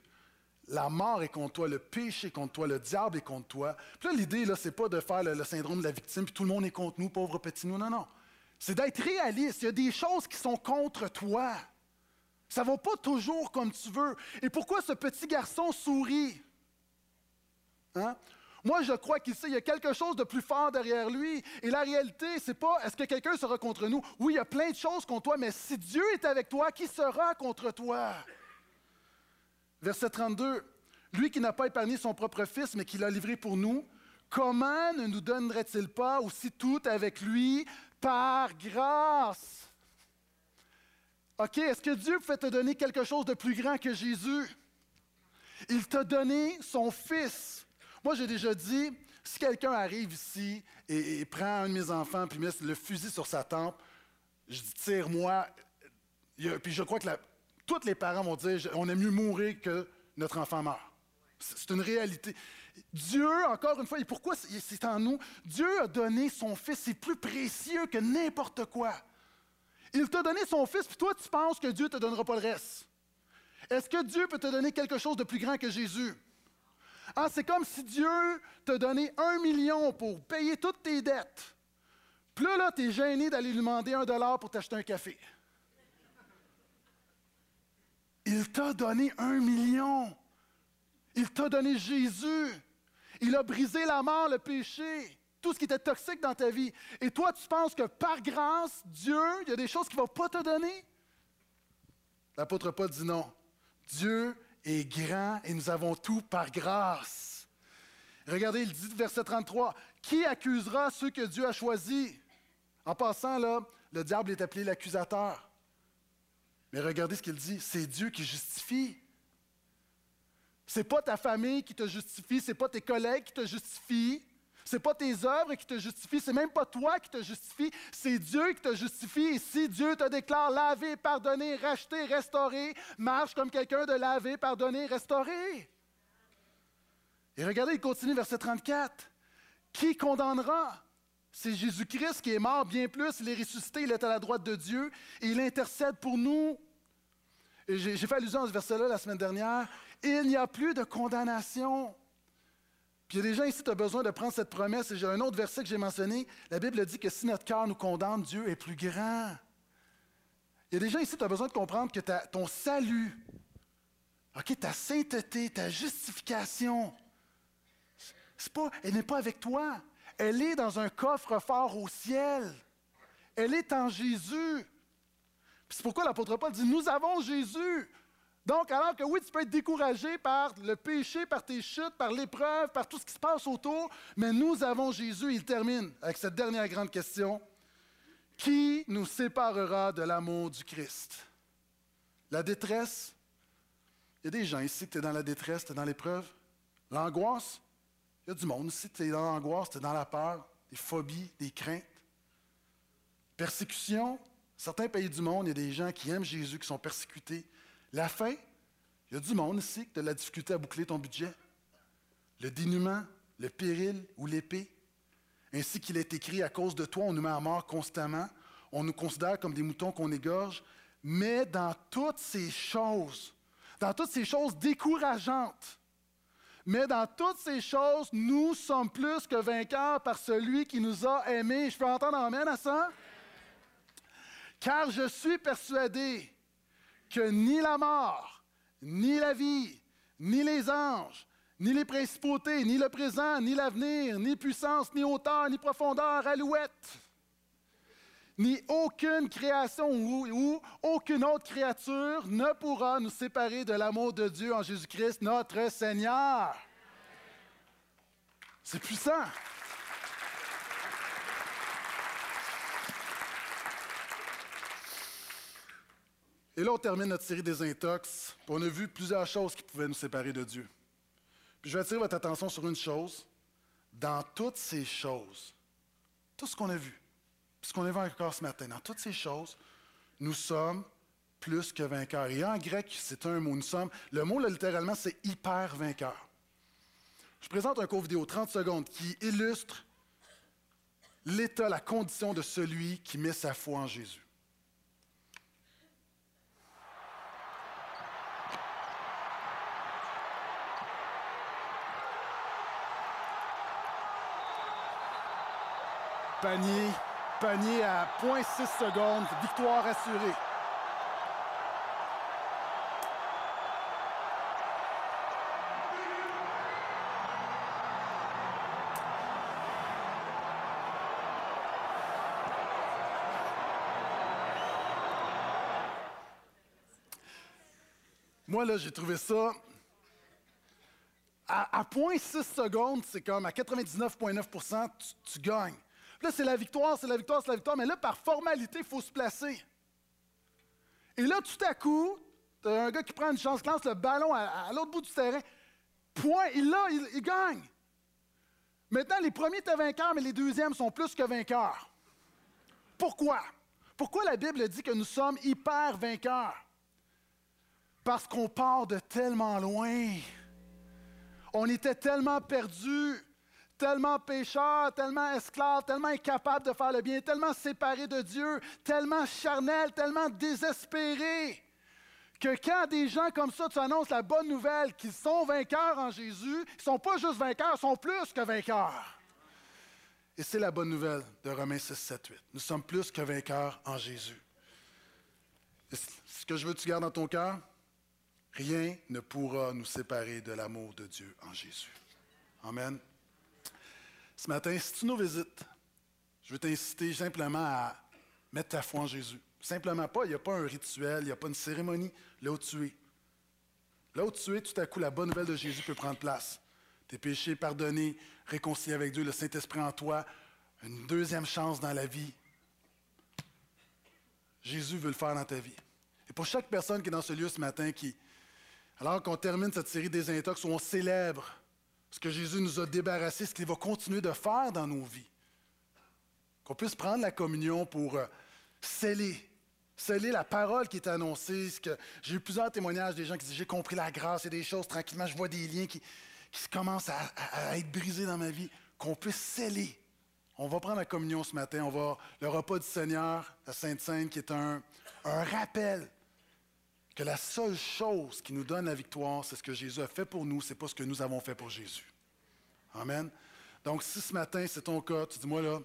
La mort est contre toi, le péché est contre toi, le diable est contre toi. Puis là, l'idée, là, c'est pas de faire le, syndrome de la victime, puis tout le monde est contre nous, pauvres petits nous. Non, non. C'est d'être réaliste. Il y a des choses qui sont contre toi. Ça ne va pas toujours comme tu veux. Et pourquoi ce petit garçon sourit? Hein? Moi, je crois qu'il sait, il y a quelque chose de plus fort derrière lui. Et la réalité, c'est pas est-ce que quelqu'un sera contre nous? Oui, il y a plein de choses contre toi, mais si Dieu est avec toi, qui sera contre toi? Verset 32. Lui qui n'a pas épargné son propre fils, mais qui l'a livré pour nous, comment ne nous donnerait-il pas aussi tout avec lui par grâce? OK, est-ce que Dieu peut te donner quelque chose de plus grand que Jésus? Il t'a donné son fils. Moi, j'ai déjà dit, si quelqu'un arrive ici et, prend un de mes enfants puis met le fusil sur sa tempe, je dis tire-moi. Puis je crois que tous les parents vont dire on aime mieux mourir que notre enfant meurt. C'est une réalité. Dieu, encore une fois, et pourquoi c'est en nous? Dieu a donné son Fils, c'est plus précieux que n'importe quoi. Il t'a donné son Fils, puis toi, tu penses que Dieu ne te donnera pas le reste. Est-ce que Dieu peut te donner quelque chose de plus grand que Jésus? Ah, c'est comme si Dieu t'a donné un million pour payer toutes tes dettes. Puis là, là tu es gêné d'aller lui demander un dollar pour t'acheter un café. Il t'a donné un million. Il t'a donné Jésus. Il a brisé la mort, le péché, tout ce qui était toxique dans ta vie. Et toi, tu penses que par grâce, Dieu, il y a des choses qu'il ne va pas te donner? L'apôtre Paul dit non. Dieu est grand et nous avons tout par grâce. Regardez, il dit, verset 33, Qui accusera ceux que Dieu a choisis? En passant, là, le diable est appelé l'accusateur. Mais regardez ce qu'il dit, c'est Dieu qui justifie. C'est pas ta famille qui te justifie, c'est pas tes collègues qui te justifient, c'est pas tes œuvres qui te justifient, c'est même pas toi qui te justifie, c'est Dieu qui te justifie. Et si Dieu te déclare lavé, pardonné, racheté, restauré, marche comme quelqu'un de lavé, pardonné, restauré. Et regardez, il continue verset 34. Qui condamnera? C'est Jésus-Christ qui est mort bien plus, il est ressuscité, il est à la droite de Dieu et il intercède pour nous. J'ai fait allusion à ce verset-là la semaine dernière. Il n'y a plus de condamnation. Il y a des gens ici qui ont besoin de prendre cette promesse. Et j'ai un autre verset que j'ai mentionné. La Bible dit que si notre cœur nous condamne, Dieu est plus grand. Il y a des gens ici qui ont besoin de comprendre que ton salut, ta sainteté, ta justification, pas, elle n'est pas avec toi. Elle est dans un coffre-fort au ciel. Elle est en Jésus. C'est pourquoi l'apôtre Paul dit, nous avons Jésus. Donc, alors que oui, tu peux être découragé par le péché, par tes chutes, par l'épreuve, par tout ce qui se passe autour, mais nous avons Jésus. Il termine avec cette dernière grande question. Qui nous séparera de l'amour du Christ? La détresse? Il y a des gens ici, tu es dans la détresse, tu es dans l'épreuve. L'angoisse? Il y a du monde ici, tu es dans l'angoisse, tu es dans la peur, des phobies, des craintes. Persécution? Certains pays du monde, il y a des gens qui aiment Jésus, qui sont persécutés. La faim, il y a du monde ici qui a de la difficulté à boucler ton budget. Le dénuement, le péril ou l'épée. Ainsi qu'il est écrit, à cause de toi, on nous met à mort constamment. On nous considère comme des moutons qu'on égorge. Mais dans toutes ces choses, dans toutes ces choses décourageantes, mais dans toutes ces choses, nous sommes plus que vainqueurs par celui qui nous a aimés. Je peux entendre amène à ça? Car je suis persuadé que ni la mort, ni la vie, ni les anges, ni les principautés, ni le présent, ni l'avenir, ni puissance, ni hauteur, ni profondeur, alouette, ni aucune création ou, aucune autre créature ne pourra nous séparer de l'amour de Dieu en Jésus-Christ, notre Seigneur. C'est puissant. Et là, on termine notre série des intox. On a vu plusieurs choses qui pouvaient nous séparer de Dieu. Puis je vais attirer votre attention sur une chose. Dans toutes ces choses, tout ce qu'on a vu, ce qu'on a vu encore ce matin, dans toutes ces choses, nous sommes plus que vainqueurs. Et en grec, c'est un mot. Nous sommes. Le mot, là, littéralement, c'est hyper vainqueur. Je présente un court vidéo, 30 secondes, qui illustre l'état, la condition de celui qui met sa foi en Jésus. Panier, panier à 0.6 secondes, victoire assurée. Moi, là, j'ai trouvé ça. À, 0.6 secondes, c'est comme à 99,9% tu gagnes. Là, c'est la victoire, c'est la victoire, c'est la victoire. Mais là, par formalité, il faut se placer. Et là, tout à coup, un gars qui prend une chance, lance le ballon à, l'autre bout du terrain. Point, il l'a, il, gagne. Maintenant, les premiers étaient vainqueurs, mais les deuxièmes sont plus que vainqueurs. Pourquoi? Pourquoi la Bible dit que nous sommes hyper vainqueurs? Parce qu'on part de tellement loin. On était tellement perdus tellement pécheur, tellement esclave, tellement incapable de faire le bien, tellement séparé de Dieu, tellement charnel, tellement désespéré, que quand des gens comme ça, tu annonces la bonne nouvelle qu'ils sont vainqueurs en Jésus, ils ne sont pas juste vainqueurs, ils sont plus que vainqueurs. Et c'est la bonne nouvelle de Romains 6, 7, 8. Nous sommes plus que vainqueurs en Jésus. Ce que je veux que tu gardes dans ton cœur, rien ne pourra nous séparer de l'amour de Dieu en Jésus. Amen. Ce matin, si tu nous visites, je veux t'inciter simplement à mettre ta foi en Jésus. Simplement pas, il n'y a pas un rituel, il n'y a pas une cérémonie. Là où tu es. Là où tu es, tout à coup, la bonne nouvelle de Jésus peut prendre place. tes péchés pardonnés, réconcilié avec Dieu, le Saint-Esprit en toi, une deuxième chance dans la vie. Jésus veut le faire dans ta vie. Et pour chaque personne qui est dans ce lieu ce matin, qui, alors qu'on termine cette série des intox où on célèbre ce que Jésus nous a débarrassé, ce qu'il va continuer de faire dans nos vies, qu'on puisse prendre la communion pour euh, sceller, sceller la parole qui est annoncée. J'ai eu plusieurs témoignages des gens qui disent J'ai compris la grâce, et des choses tranquillement, je vois des liens qui, commencent à, être brisés dans ma vie, qu'on puisse sceller on va prendre la communion ce matin. On va le repas du Seigneur, la Sainte Sainte, qui est un rappel que la seule chose qui nous donne la victoire, c'est ce que Jésus a fait pour nous, c'est pas ce que nous avons fait pour Jésus. Amen. Donc, si ce matin c'est ton cas, tu dis moi là,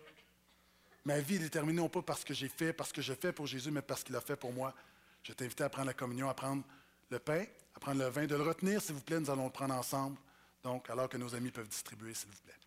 ma vie est déterminée non pas parce que j'ai fait, parce que je fais pour Jésus, mais parce qu'il a fait pour moi. Je t'invite à prendre la communion, à prendre le pain, à prendre le vin, de le retenir, s'il vous plaît. Nous allons le prendre ensemble. Donc, alors que nos amis peuvent distribuer, s'il vous plaît.